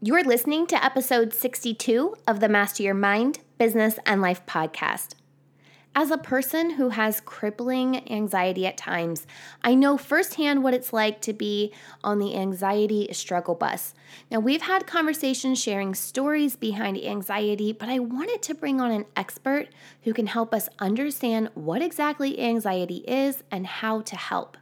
You're listening to episode 62 of the Master Your Mind, Business, and Life podcast. As a person who has crippling anxiety at times, I know firsthand what it's like to be on the anxiety struggle bus. Now, we've had conversations sharing stories behind anxiety, but I wanted to bring on an expert who can help us understand what exactly anxiety is and how to help.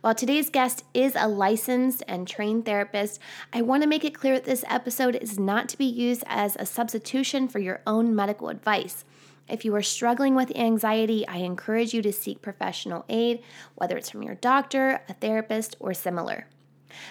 While today's guest is a licensed and trained therapist, I want to make it clear that this episode is not to be used as a substitution for your own medical advice. If you are struggling with anxiety, I encourage you to seek professional aid, whether it's from your doctor, a therapist, or similar.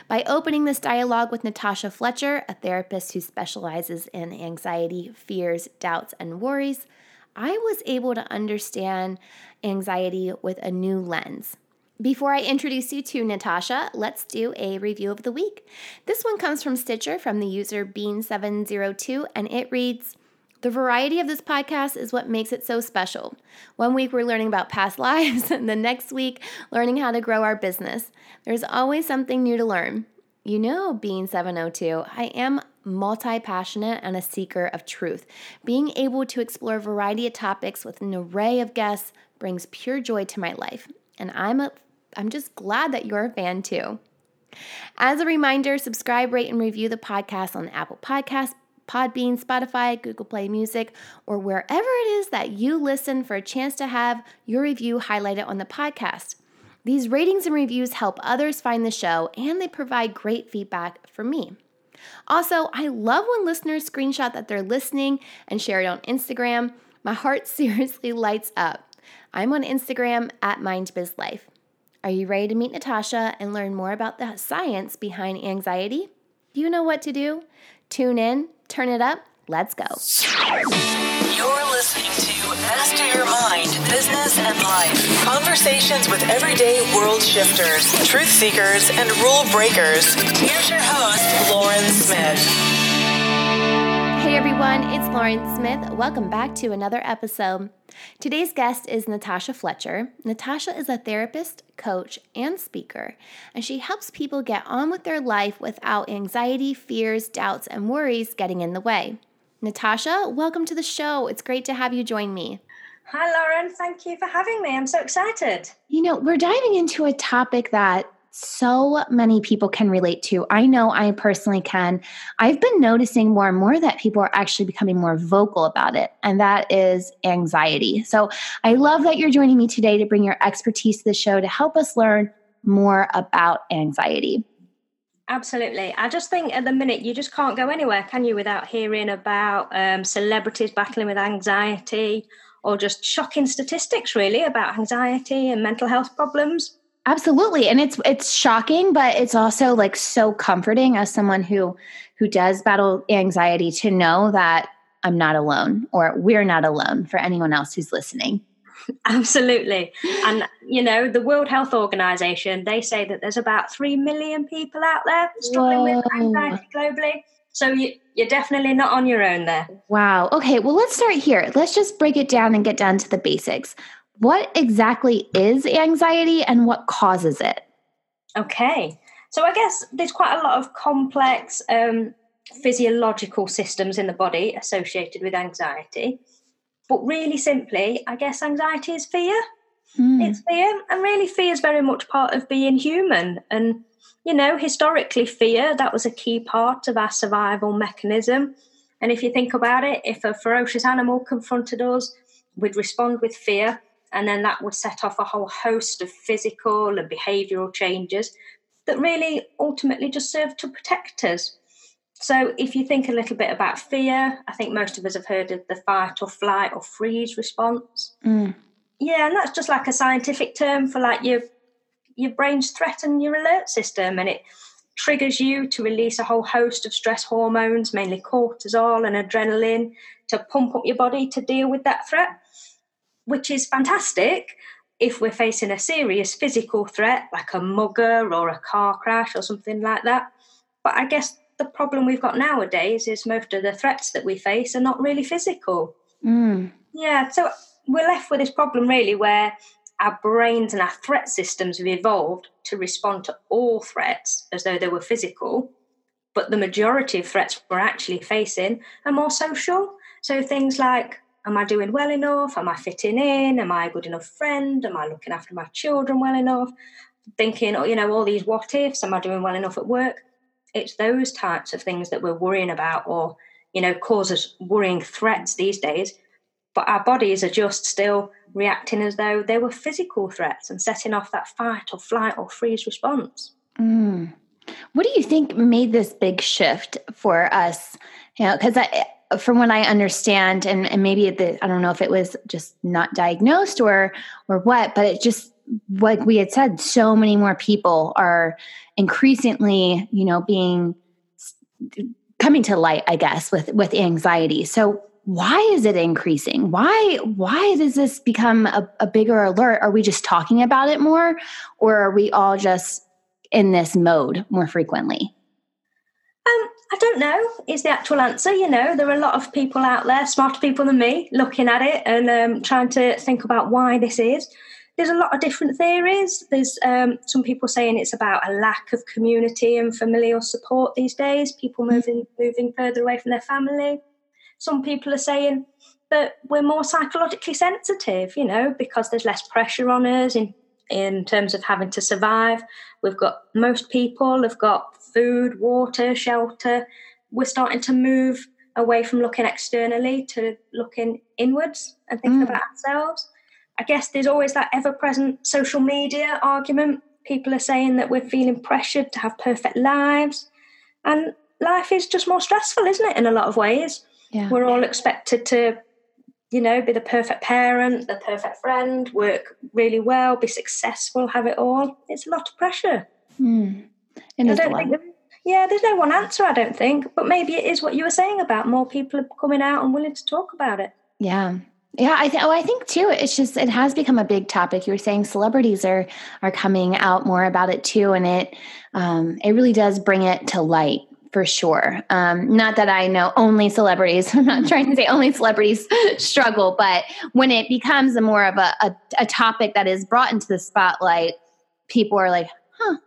By opening this dialogue with Natasha Fletcher, a therapist who specializes in anxiety, fears, doubts, and worries, I was able to understand anxiety with a new lens. Before I introduce you to Natasha, let's do a review of the week. This one comes from Stitcher from the user Bean702, and it reads The variety of this podcast is what makes it so special. One week we're learning about past lives, and the next week, learning how to grow our business. There's always something new to learn. You know, Bean702, I am multi passionate and a seeker of truth. Being able to explore a variety of topics with an array of guests brings pure joy to my life and I'm a I'm just glad that you're a fan too. As a reminder, subscribe, rate, and review the podcast on Apple Podcasts, Podbean, Spotify, Google Play Music, or wherever it is that you listen for a chance to have your review highlighted on the podcast. These ratings and reviews help others find the show and they provide great feedback for me. Also, I love when listeners screenshot that they're listening and share it on Instagram. My heart seriously lights up. I'm on Instagram at MindBizLife. Are you ready to meet Natasha and learn more about the science behind anxiety? Do you know what to do? Tune in, turn it up, let's go. You're listening to Master Your Mind, Business and Life. Conversations with everyday world shifters, truth seekers, and rule breakers. Here's your host, Lauren Smith. Hey everyone, it's Lauren Smith. Welcome back to another episode. Today's guest is Natasha Fletcher. Natasha is a therapist, coach, and speaker, and she helps people get on with their life without anxiety, fears, doubts, and worries getting in the way. Natasha, welcome to the show. It's great to have you join me. Hi, Lauren. Thank you for having me. I'm so excited. You know, we're diving into a topic that so many people can relate to. I know I personally can. I've been noticing more and more that people are actually becoming more vocal about it, and that is anxiety. So I love that you're joining me today to bring your expertise to the show to help us learn more about anxiety. Absolutely. I just think at the minute you just can't go anywhere, can you, without hearing about um, celebrities battling with anxiety or just shocking statistics, really, about anxiety and mental health problems. Absolutely. And it's it's shocking, but it's also like so comforting as someone who who does battle anxiety to know that I'm not alone or we're not alone for anyone else who's listening. Absolutely. And you know, the World Health Organization, they say that there's about 3 million people out there struggling Whoa. with anxiety globally. So you, you're definitely not on your own there. Wow. Okay, well let's start here. Let's just break it down and get down to the basics what exactly is anxiety and what causes it? Okay. So I guess there's quite a lot of complex um, physiological systems in the body associated with anxiety. But really simply, I guess anxiety is fear. Mm. It's fear, and really fear is very much part of being human. And, you know, historically, fear, that was a key part of our survival mechanism. And if you think about it, if a ferocious animal confronted us, we'd respond with fear and then that would set off a whole host of physical and behavioral changes that really ultimately just serve to protect us. So, if you think a little bit about fear, I think most of us have heard of the fight or flight or freeze response. Mm. Yeah, and that's just like a scientific term for like your your brain's threaten your alert system, and it triggers you to release a whole host of stress hormones, mainly cortisol and adrenaline, to pump up your body to deal with that threat which is fantastic if we're facing a serious physical threat like a mugger or a car crash or something like that. But I guess the problem we've got nowadays is most of the threats that we face are not really physical. Mm. Yeah, so we're left with this problem really where our brains and our threat systems have evolved to respond to all threats as though they were physical. but the majority of threats we're actually facing are more social. So things like, am I doing well enough? Am I fitting in? Am I a good enough friend? Am I looking after my children well enough? Thinking, oh, you know, all these what ifs. Am I doing well enough at work? It's those types of things that we're worrying about, or you know, cause us worrying threats these days. But our bodies are just still reacting as though they were physical threats and setting off that fight or flight or freeze response. Mm. What do you think made this big shift for us? You know, because from what I understand, and, and maybe the, I don't know if it was just not diagnosed or or what, but it just like we had said, so many more people are increasingly, you know, being coming to light, I guess, with with anxiety. So why is it increasing? Why why does this become a, a bigger alert? Are we just talking about it more, or are we all just in this mode more frequently? Um, I don't know. Is the actual answer? You know, there are a lot of people out there, smarter people than me, looking at it and um, trying to think about why this is. There's a lot of different theories. There's um, some people saying it's about a lack of community and familial support these days. People mm. moving moving further away from their family. Some people are saying that we're more psychologically sensitive, you know, because there's less pressure on us in in terms of having to survive. We've got most people have got food, water, shelter. We're starting to move away from looking externally to looking inwards and thinking mm. about ourselves. I guess there's always that ever present social media argument. People are saying that we're feeling pressured to have perfect lives. And life is just more stressful, isn't it, in a lot of ways? Yeah. We're all expected to you know, be the perfect parent, the perfect friend, work really well, be successful, have it all. It's a lot of pressure. Mm. I don't think, yeah, there's no one answer, I don't think, but maybe it is what you were saying about more people are coming out and willing to talk about it. Yeah. Yeah, I think. Oh, I think too. It's just it has become a big topic. You were saying celebrities are are coming out more about it too, and it um, it really does bring it to light for sure. Um, not that I know only celebrities. I'm not trying to say only celebrities struggle, but when it becomes a more of a, a, a topic that is brought into the spotlight, people are like, "Huh,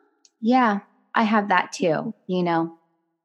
yeah, I have that too." You know.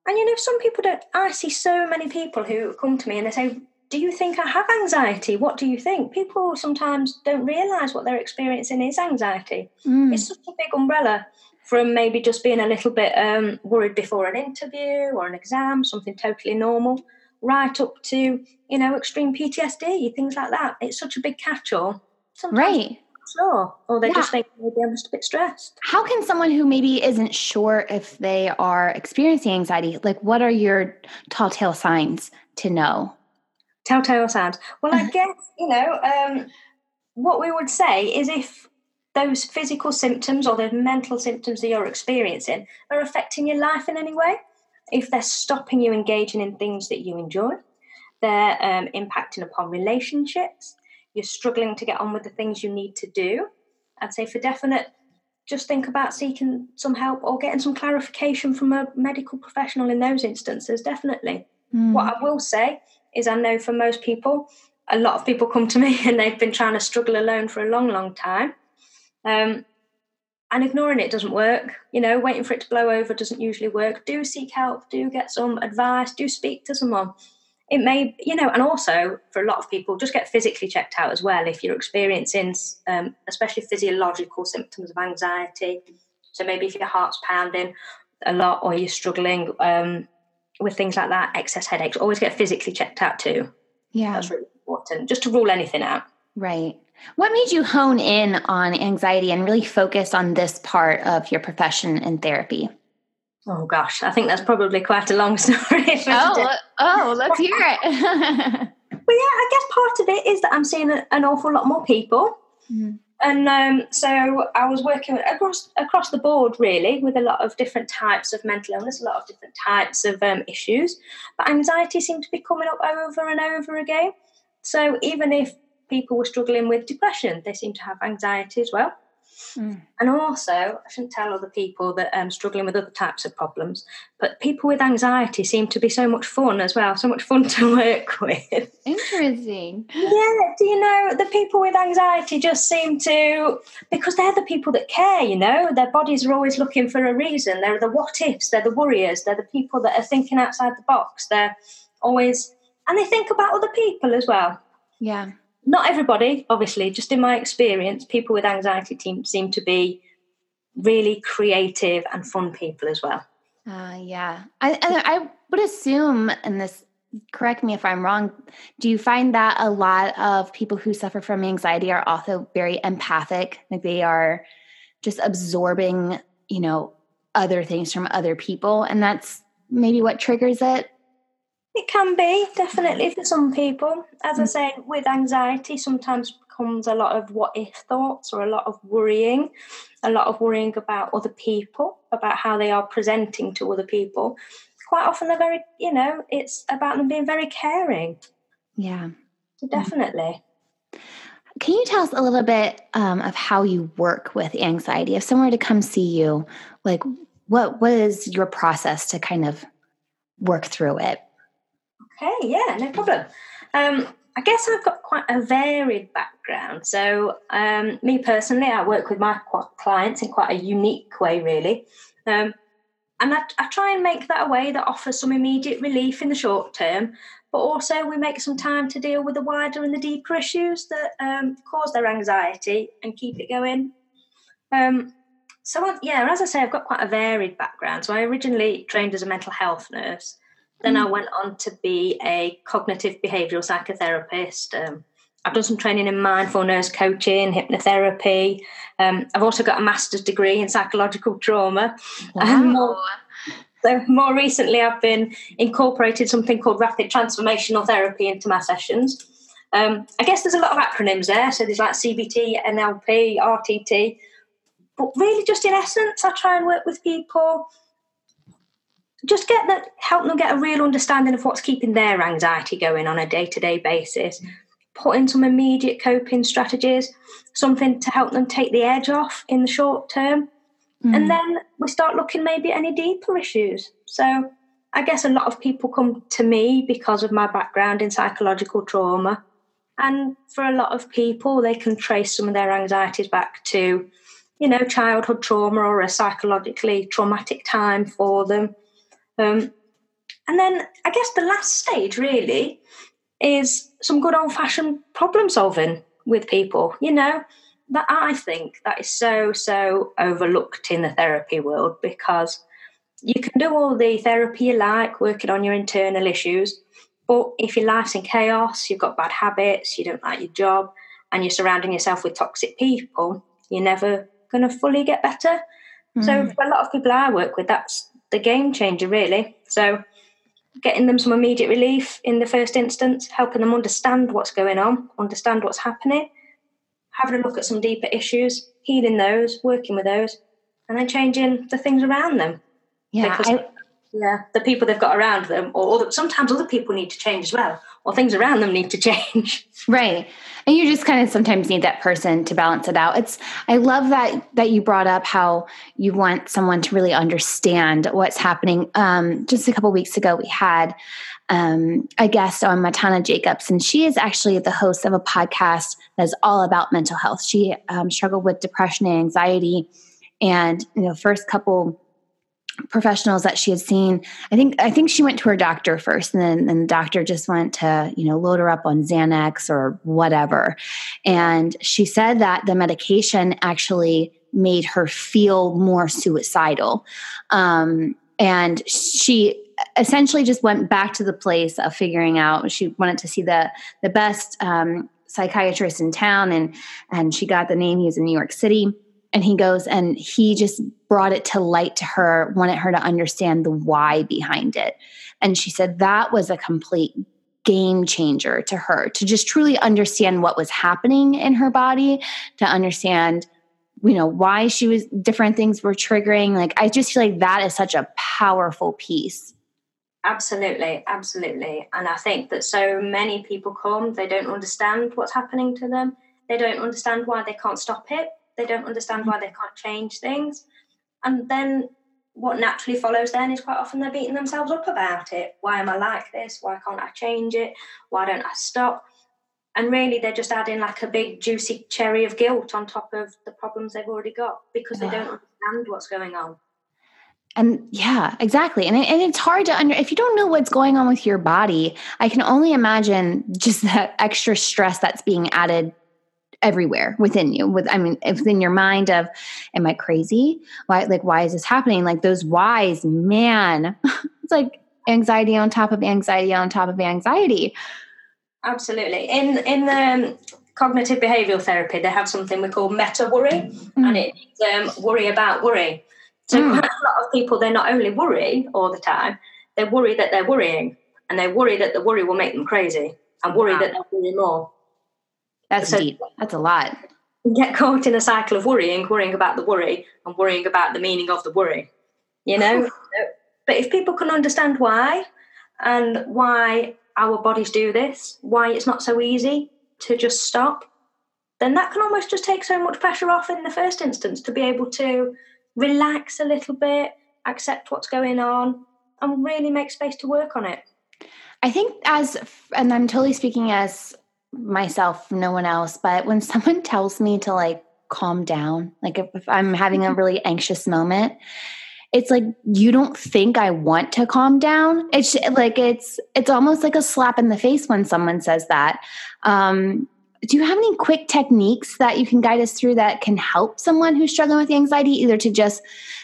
And you know, some people don't. I see so many people who come to me and they say, do you think I have anxiety? What do you think? People sometimes don't realize what they're experiencing is anxiety. Mm. It's such a big umbrella from maybe just being a little bit um, worried before an interview or an exam, something totally normal, right up to you know extreme PTSD, things like that. It's such a big catch-all. right. Sure. Or they yeah. just think maybe I'm just a bit stressed. How can someone who maybe isn't sure if they are experiencing anxiety, like what are your telltale signs to know? Telltale signs. Well, I guess, you know, um, what we would say is if those physical symptoms or the mental symptoms that you're experiencing are affecting your life in any way, if they're stopping you engaging in things that you enjoy, they're um, impacting upon relationships, you're struggling to get on with the things you need to do, I'd say for definite, just think about seeking some help or getting some clarification from a medical professional in those instances, definitely. Mm. What I will say is, I know for most people, a lot of people come to me and they've been trying to struggle alone for a long, long time. Um, and ignoring it doesn't work. You know, waiting for it to blow over doesn't usually work. Do seek help, do get some advice, do speak to someone. It may, you know, and also for a lot of people, just get physically checked out as well if you're experiencing, um, especially physiological symptoms of anxiety. So maybe if your heart's pounding a lot or you're struggling um, with things like that, excess headaches, always get physically checked out too. Yeah. That's really important, just to rule anything out. Right. What made you hone in on anxiety and really focus on this part of your profession in therapy? Oh gosh, I think that's probably quite a long story. oh, oh, let's hear it. well, yeah, I guess part of it is that I'm seeing an awful lot more people, mm-hmm. and um, so I was working across across the board really with a lot of different types of mental illness, a lot of different types of um, issues, but anxiety seemed to be coming up over and over again. So even if people were struggling with depression. They seem to have anxiety as well. Mm. And also, I shouldn't tell other people that I'm um, struggling with other types of problems, but people with anxiety seem to be so much fun as well, so much fun to work with. Interesting. Yeah, do you know, the people with anxiety just seem to, because they're the people that care, you know, their bodies are always looking for a reason. They're the what ifs, they're the worriers, they're the people that are thinking outside the box. They're always, and they think about other people as well. Yeah not everybody, obviously, just in my experience, people with anxiety team seem to be really creative and fun people as well. Uh, yeah. I, I would assume, and this, correct me if I'm wrong, do you find that a lot of people who suffer from anxiety are also very empathic? Like they are just absorbing, you know, other things from other people. And that's maybe what triggers it? It can be, definitely, for some people. As I mm. say, with anxiety, sometimes comes a lot of what if thoughts or a lot of worrying, a lot of worrying about other people, about how they are presenting to other people. Quite often, they're very, you know, it's about them being very caring. Yeah. So definitely. Can you tell us a little bit um, of how you work with anxiety? If someone were to come see you, like what what is your process to kind of work through it? Okay, yeah, no problem. Um, I guess I've got quite a varied background. So, um, me personally, I work with my clients in quite a unique way, really. Um, and I, I, try and make that a way that offers some immediate relief in the short term, but also we make some time to deal with the wider and the deeper issues that um, cause their anxiety and keep it going. Um, so, yeah, as I say, I've got quite a varied background. So, I originally trained as a mental health nurse. Then I mm. went on to be a cognitive behavioural psychotherapist. Um, I've done some training in mindfulness coaching, hypnotherapy. Um, I've also got a master's degree in psychological trauma. Wow. More, so more recently, I've been incorporated something called rapid transformational therapy into my sessions. Um, I guess there's a lot of acronyms there. So there's like CBT, NLP, RTT. But really, just in essence, I try and work with people just get that help them get a real understanding of what's keeping their anxiety going on a day-to-day basis. Put in some immediate coping strategies something to help them take the edge off in the short term. Mm. and then we start looking maybe at any deeper issues. So i guess a lot of people come to me because of my background in psychological trauma. And for a lot of people they can trace some of their anxieties back to you know childhood trauma or a psychologically traumatic time for them um, and then I guess the last stage really is some good old fashioned problem solving with people, you know, that I think that is so, so overlooked in the therapy world because you can do all the therapy you like, working on your internal issues. But if your life's in chaos, you've got bad habits, you don't like your job, and you're surrounding yourself with toxic people, you're never going to fully get better. Mm. So, for a lot of people I work with, that's the game changer, really. So, getting them some immediate relief in the first instance, helping them understand what's going on, understand what's happening, having a look at some deeper issues, healing those, working with those, and then changing the things around them. Yeah, because, I, yeah, the people they've got around them, or other, sometimes other people need to change as well, or things around them need to change. Right. And you just kind of sometimes need that person to balance it out. It's i love that that you brought up how you want someone to really understand what's happening. Um, just a couple weeks ago we had um, a guest on matana jacobs and she is actually the host of a podcast that's all about mental health. She um, struggled with depression and anxiety and you know first couple professionals that she had seen. I think i think she went to her doctor first and then and the doctor just went to you know load her up on xanax or whatever. And she said that the medication actually made her feel more suicidal. Um, and she essentially just went back to the place of figuring out she wanted to see the the best um, psychiatrist in town and and she got the name. He was in new york city and he goes and he just brought it to light to her wanted her to understand the why behind it. And she said that was a complete game changer to her to just truly understand what was happening in her body to understand you know why she was different things were triggering. Like i just feel like that is such a powerful piece. Absolutely absolutely. And i think that so many people come they don't understand what's happening to them. They don't understand why they can't stop it They don't understand why they can't change things. And then what naturally follows then is quite often they're beating themselves up about it. Why am I like this? Why can't I change it? Why don't I stop? And really, they're just adding like a big juicy cherry of guilt on top of the problems they've already got because they don't understand what's going on. And yeah, exactly. And, it, and it's hard to under, if you don't know what's going on with your body, I can only imagine just that extra stress that's being added everywhere within you with i mean within your mind of am i crazy why like why is this happening like those whys man it's like anxiety on top of anxiety on top of anxiety absolutely in in the um, cognitive behavioral therapy they have something we call meta worry mm. and it's um, worry about worry so mm. a lot of people they not only worry all the time they worry that they're worrying and they worry that the worry will make them crazy and worry wow. that they'll worry more that's deep. That's a lot. We get caught in a cycle of worrying, worrying about the worry, and worrying about the meaning of the worry. You know? but if people can understand why and why our bodies do this, why it's not so easy to just stop, then that can almost just take so much pressure off in the first instance to be able to relax a little bit, accept what's going on, and really make space to work on it. I think, as, and I'm totally speaking as myself, no one else. But when someone tells me to like calm down, like if, if I'm having a mm-hmm. really anxious moment, it's like you don't think I want to calm down. It's like it's it's almost like a slap in the face when someone says that. Um, do you have any quick techniques that you can guide us through that can help someone who's struggling with anxiety, either to just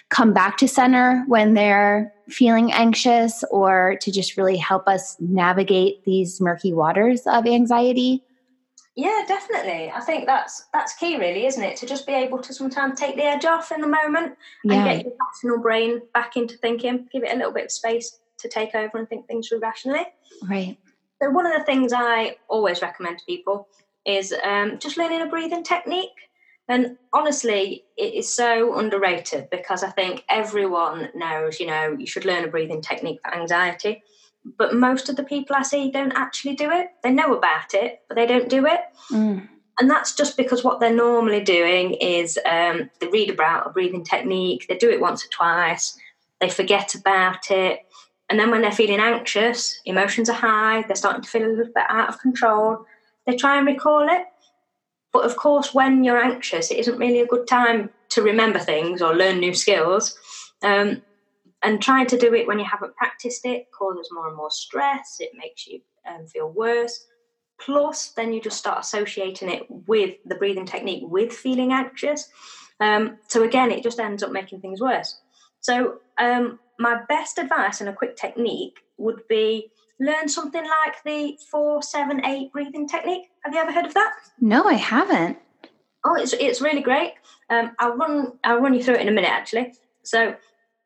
come back to center when they're feeling anxious or to just really help us navigate these murky waters of anxiety? Yeah, definitely. I think that's that's key, really, isn't it? To just be able to sometimes take the edge off in the moment and yeah. get your rational brain back into thinking. Give it a little bit of space to take over and think things through rationally. Right. So one of the things I always recommend to people is um, just learning a breathing technique. And honestly, it is so underrated because I think everyone knows, you know, you should learn a breathing technique for anxiety. But most of the people I see don't actually do it. They know about it, but they don't do it. Mm. And that's just because what they're normally doing is um, they read about a breathing technique, they do it once or twice, they forget about it. And then when they're feeling anxious, emotions are high, they're starting to feel a little bit out of control, they try and recall it but of course, when you're anxious, it isn't really a good time to remember things or learn new skills. Um, and trying to do it when you haven't practiced it causes more and more stress. It makes you um, feel worse. Plus, then you just start associating it with the breathing technique with feeling anxious. Um, so again, it just ends up making things worse. So um, my best advice and a quick technique would be learn something like the four, seven, eight breathing technique. Have you ever heard of that? No, I haven't. Oh, it's it's really great. Um, I'll run I'll run you through it in a minute actually. So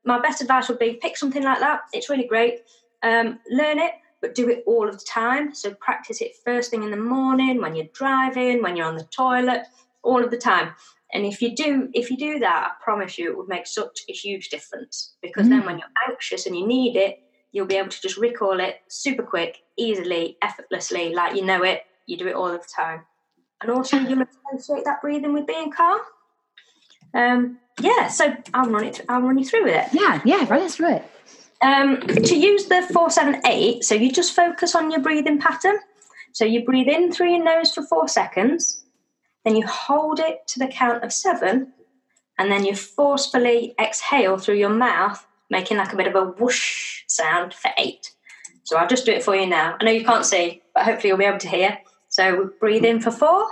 my best advice would be pick something like that. It's really great. Um, learn it, but do it all of the time. So practice it first thing in the morning, when you're driving, when you're on the toilet, all of the time. And if you do, if you do that, I promise you, it would make such a huge difference. Because mm. then, when you're anxious and you need it, you'll be able to just recall it super quick, easily, effortlessly, like you know it. You do it all the time, and also you'll associate that breathing with being calm. Um, yeah, so I'll run it. I'll run you through with it. Yeah, yeah, run us through it. Um, to use the four seven eight, so you just focus on your breathing pattern. So you breathe in through your nose for four seconds, then you hold it to the count of seven, and then you forcefully exhale through your mouth making like a bit of a whoosh sound for eight. So I'll just do it for you now. I know you can't see, but hopefully you'll be able to hear. So breathe in for four,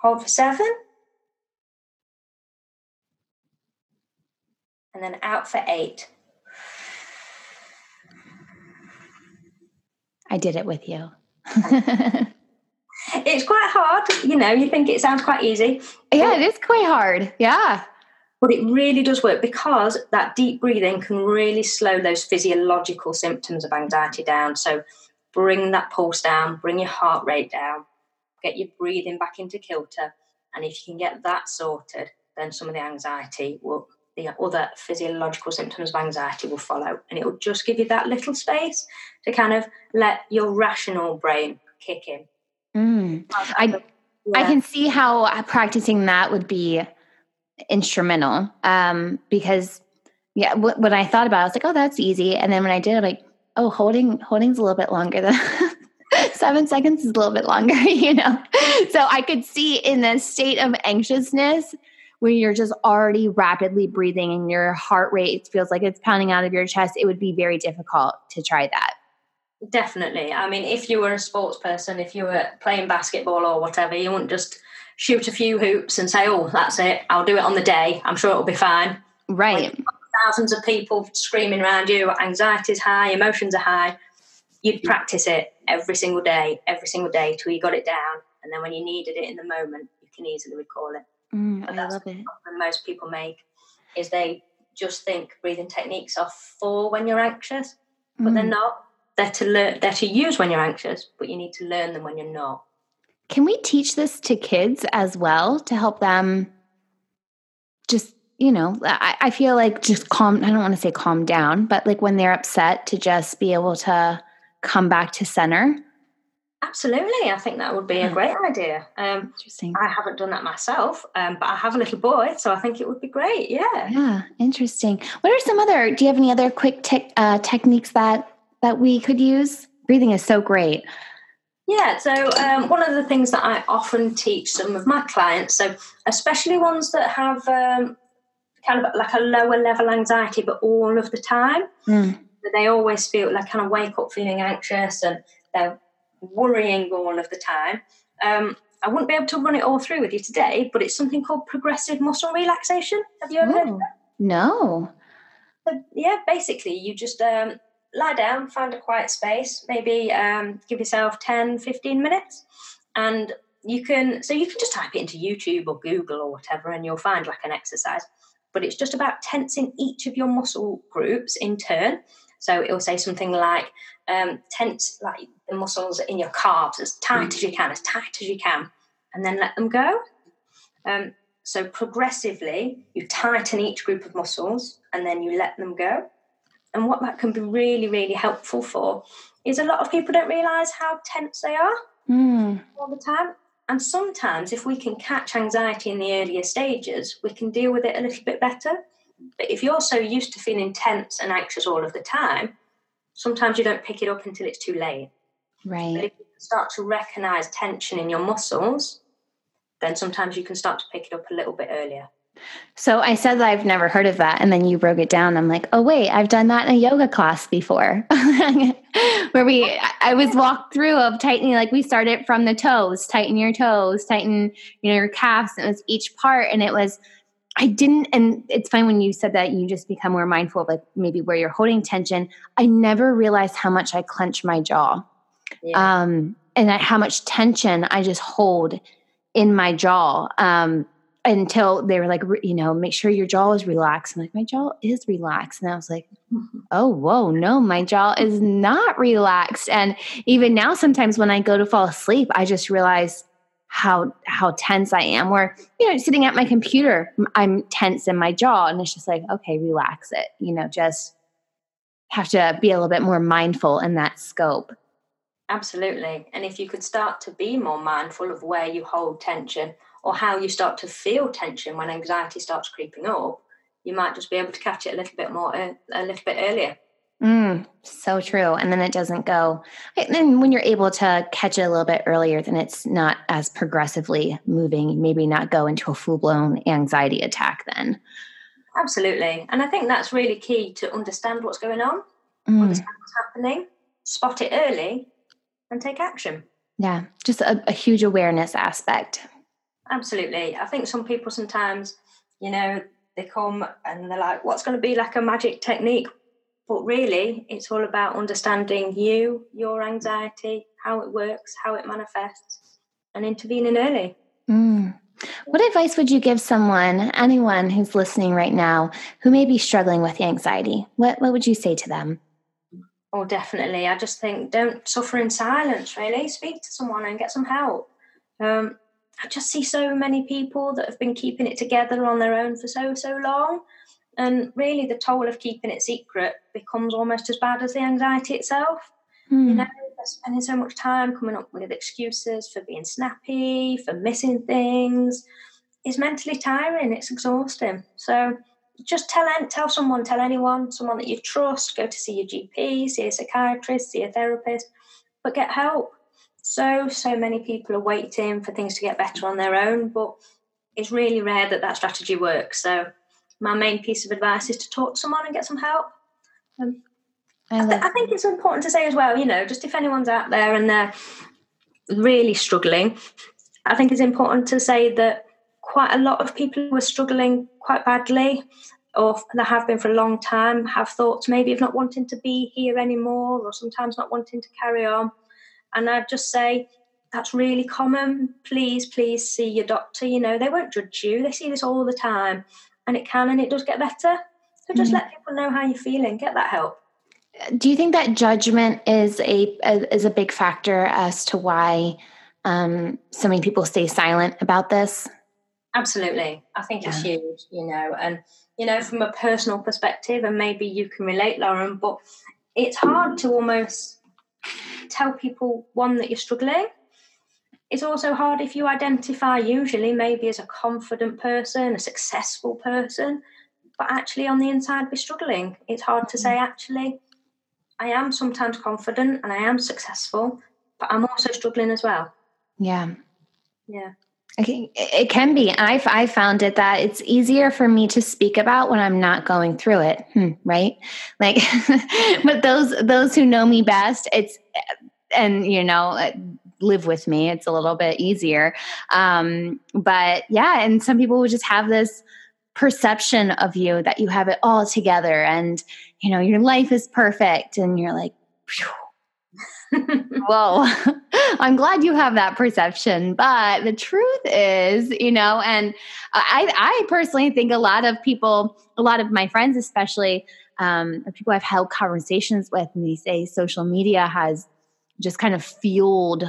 hold for seven, and then out for eight. I did it with you. it's quite hard, you know, you think it sounds quite easy. Yeah, it is quite hard. Yeah. But it really does work because that deep breathing can really slow those physiological symptoms of anxiety down. So bring that pulse down, bring your heart rate down, get your breathing back into kilter. And if you can get that sorted, then some of the anxiety will, the other physiological symptoms of anxiety will follow. And it will just give you that little space to kind of let your rational brain kick in. Mm. I, I can see how practicing that would be instrumental um, because yeah, w- when I thought about it, I was like, oh, that's easy. And then when I did, I'm like, oh, holding holding's a little bit longer than seven seconds is a little bit longer, you know. So I could see in the state of anxiousness when you're just already rapidly breathing and your heart rate feels like it's pounding out of your chest, it would be very difficult to try that. Definitely. I mean, if you were a sports person, if you were playing basketball or whatever, you wouldn't just shoot a few hoops and say, oh, that's it, I'll do it on the day. I'm sure it'll be fine. Right. thousands of people screaming around you, anxiety is high, emotions are high. You'd practice it every single day, every single day till you got it down. And then when you needed it in the moment, you can easily recall it. Mm, I love it. most people make is they just think breathing techniques are for when you're anxious, but mm. they're not. They're to learn. They're to use when you're anxious, but you need to learn them when you're not. Can we teach this to kids as well to help them just, you know, I, I feel like just calm, I don't want to say calm down, but like when they're upset to just be able to come back to center? Absolutely. I think that would be a great idea. Um, interesting. I haven't done that myself, um, but I have a little boy, so I think it would be great. Yeah. Yeah. Interesting. What are some other, do you have any other quick te- uh, techniques that, that we could use? Breathing is so great. Yeah, so um, one of the things that I often teach some of my clients, so especially ones that have um, kind of like a lower level anxiety, but all of the time, mm. they always feel like kind of wake up feeling anxious and they're worrying all of the time. Um, I wouldn't be able to run it all through with you today, but it's something called progressive muscle relaxation. Have you ever heard of that? No. So, yeah, basically, you just um, lie down, find a quiet space, maybe um, give yourself 10, 15 minutes. And you can, so you can just type it into YouTube or Google or whatever, and you'll find like an exercise. But it's just about tensing each of your muscle groups in turn. So it'll say something like um, tense, like the muscles in your calves as tight as you can, as tight as you can, and then let them go. Um, so progressively, you tighten each group of muscles and then you let them go. And what that can be really, really helpful for is a lot of people don't realize how tense they are mm. all the time. And sometimes, if we can catch anxiety in the earlier stages, we can deal with it a little bit better. But if you're so used to feeling tense and anxious all of the time, sometimes you don't pick it up until it's too late. Right. But if you start to recognize tension in your muscles, then sometimes you can start to pick it up a little bit earlier. So I said that I've never heard of that. And then you broke it down. I'm like, oh, wait, I've done that in a yoga class before where we, I was walked through of tightening, like we started from the toes, tighten your toes, tighten, you know, your calves. And it was each part. And it was, I didn't, and it's fine when you said that you just become more mindful of like maybe where you're holding tension. I never realized how much I clench my jaw. Yeah. Um, and how much tension I just hold in my jaw. Um, until they were like, you know, make sure your jaw is relaxed. I'm like, my jaw is relaxed. And I was like, mm-hmm. oh, whoa, no, my jaw is not relaxed. And even now, sometimes when I go to fall asleep, I just realize how how tense I am. Where you know, sitting at my computer, I'm tense in my jaw, and it's just like, okay, relax it. You know, just have to be a little bit more mindful in that scope. Absolutely. And if you could start to be more mindful of where you hold tension or how you start to feel tension when anxiety starts creeping up, you might just be able to catch it a little bit more, uh, a little bit earlier. Mm, so true. And then it doesn't go. And then when you're able to catch it a little bit earlier, then it's not as progressively moving, maybe not go into a full blown anxiety attack then. Absolutely. And I think that's really key to understand what's going on, mm. understand what's happening, spot it early, and take action. Yeah, just a, a huge awareness aspect. Absolutely. I think some people sometimes, you know, they come and they're like, what's going to be like a magic technique? But really, it's all about understanding you, your anxiety, how it works, how it manifests, and intervening early. Mm. What advice would you give someone, anyone who's listening right now, who may be struggling with anxiety? What, what would you say to them? Oh, definitely. I just think don't suffer in silence, really. Speak to someone and get some help. Um, I just see so many people that have been keeping it together on their own for so, so long. And really, the toll of keeping it secret becomes almost as bad as the anxiety itself. Mm. You know, spending so much time coming up with excuses for being snappy, for missing things, is mentally tiring. It's exhausting. So just tell tell someone, tell anyone, someone that you trust. Go to see your GP, see a psychiatrist, see a therapist, but get help. So so many people are waiting for things to get better on their own, but it's really rare that that strategy works. So my main piece of advice is to talk to someone and get some help. Um, I, th- I, think it's important to say as well, you know, just if anyone's out there and they're really struggling, I think it's important to say that quite a lot of people who are struggling quite badly or that have been for a long time have thoughts maybe of not wanting to be here anymore or sometimes not wanting to carry on. And I'd just say that's really common. Please, please see your doctor. You know, they won't judge you, they see this all the time and it can and it does get better. So just mm-hmm. let people know how you're feeling, get that help. Do you think that judgment is a, a is a big factor as to why um, so many people stay silent about this? Absolutely, I think yeah. it's huge. You know, and you know, from a personal perspective, and maybe you can relate, Lauren, but it's hard to almost tell people one that you're struggling it's also hard if you identify usually maybe as a confident person, a successful person, but actually on the inside be struggling. It's hard to say, mm-hmm. actually, I am sometimes confident and I am successful, but I'm also struggling as well. Yeah. Yeah. It can be. I've I found it that it's easier for me to speak about when I'm not going through it, hmm, right? Like, but those those who know me best, it's and you know live with me. It's a little bit easier. Um, but yeah, and some people would just have this perception of you that you have it all together and you know your life is perfect and you're like whoa i'm glad you have that perception but the truth is you know and i i personally think a lot of people a lot of my friends especially um, people i've held conversations with and they say social media has just kind of fueled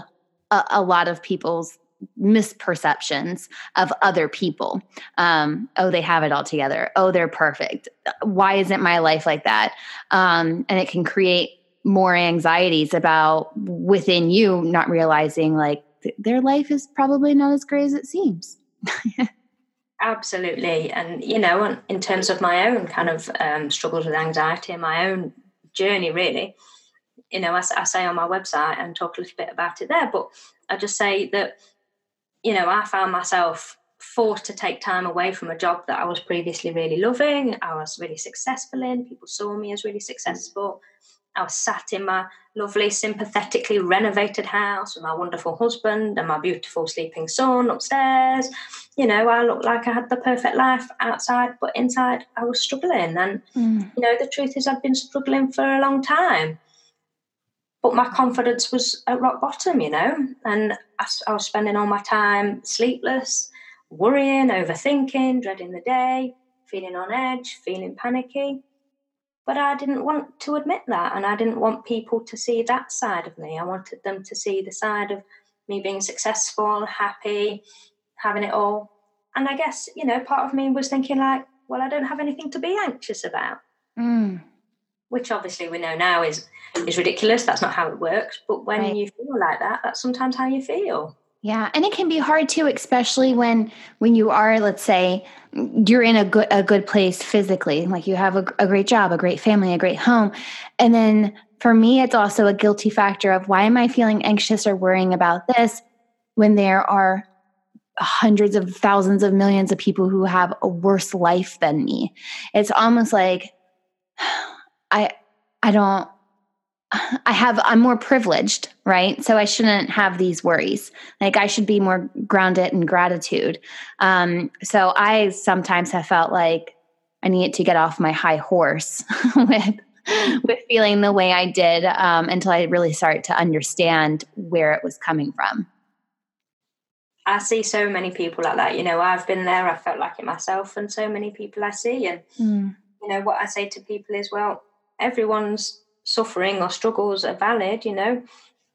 a, a lot of people's misperceptions of other people. Um, oh, they have it all together. Oh, they're perfect. Why isn't my life like that? Um, and it can create more anxieties about within you not realizing like th- their life is probably not as great as it seems. Absolutely. And, you know, in terms of my own kind of um, struggles with anxiety and my own journey, really, you know, I, I say on my website and talk a little bit about it there, but I just say that, you know, I found myself forced to take time away from a job that I was previously really loving, I was really successful in, people saw me as really successful. I was sat in my lovely, sympathetically renovated house with my wonderful husband and my beautiful sleeping son upstairs. You know, I looked like I had the perfect life outside, but inside I was struggling. And, mm. you know, the truth is, I've been struggling for a long time but my confidence was at rock bottom, you know, and I, I, was spending all my time sleepless, worrying, overthinking, dreading the day, feeling on edge, feeling panicky. But I didn't want to admit that, and I didn't want people to see that side of me. I wanted them to see the side of me being successful, happy, having it all. And I guess, you know, part of me was thinking, like, well, I don't have anything to be anxious about. Mm which obviously we know now is is ridiculous. That's not how it works. But when right. you feel like that, that's sometimes how you feel. Yeah, and it can be hard too, especially when when you are, let's say, you're in a good a good place physically, like you have a, a great job, a great family, a great home, and then for me, it's also a guilty factor of why am I feeling anxious or worrying about this when there are hundreds of thousands of millions of people who have a worse life than me. It's almost like I I don't I have I'm more privileged, right? So I shouldn't have these worries. Like I should be more grounded in gratitude. Um, so I sometimes have felt like I needed to get off my high horse with with feeling the way I did um, until I really started to understand where it was coming from. I see so many people like that. You know, I've been there. I felt like it myself, and so many people I see. And mm. you know, what I say to people is, well, everyone's suffering or struggles are valid, you know.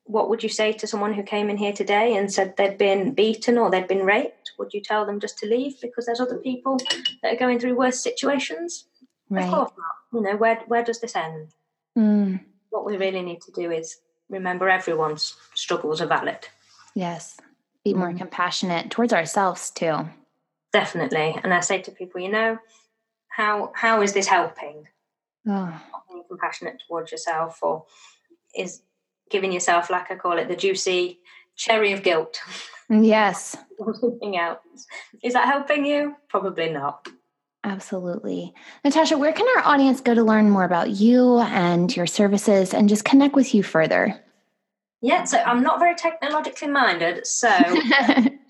What would you say to someone who came in here today and said they'd been beaten or they'd been raped? Would you tell them just to leave because there's other people that are going through worse situations? Right. Of course not. You know, where where does this end? Mm. What we really need to do is remember everyone's struggles are valid. Yes. Be more mm. compassionate towards ourselves too. Definitely. And I say to people, you know, how how is this helping? Oh. Being compassionate towards yourself or is giving yourself, like I call it, the juicy cherry of guilt. Mm, yes. something else. Is that helping you? Probably not. Absolutely. Natasha, where can our audience go to learn more about you and your services and just connect with you further? Yeah, so I'm not very technologically minded. So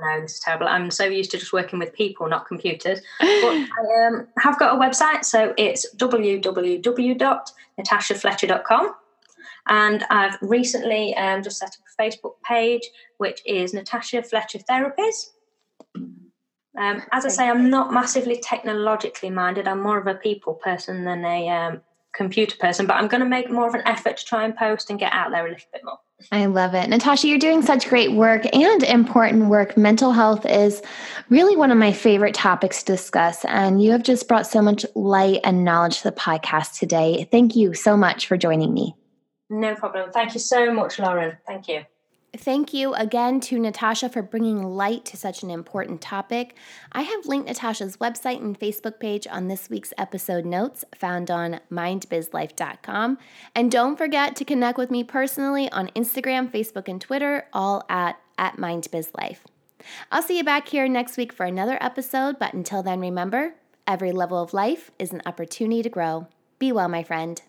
Know this is terrible. I'm so used to just working with people, not computers. But I um, have got a website. So it's www.natashafletcher.com. And I've recently um, just set up a Facebook page, which is Natasha Fletcher Therapies. Um, as I say, I'm not massively technologically minded. I'm more of a people person than a um, computer person, but I'm going to make more of an effort to try and post and get out there a little bit more. I love it. Natasha, you're doing such great work and important work. Mental health is really one of my favorite topics to discuss, and you have just brought so much light and knowledge to the podcast today. Thank you so much for joining me. No problem. Thank you so much, Lauren. Thank you. Thank you again to Natasha for bringing light to such an important topic. I have linked Natasha's website and Facebook page on this week's episode notes found on mindbizlife.com. And don't forget to connect with me personally on Instagram, Facebook, and Twitter, all at, at mindbizlife. I'll see you back here next week for another episode, but until then, remember every level of life is an opportunity to grow. Be well, my friend.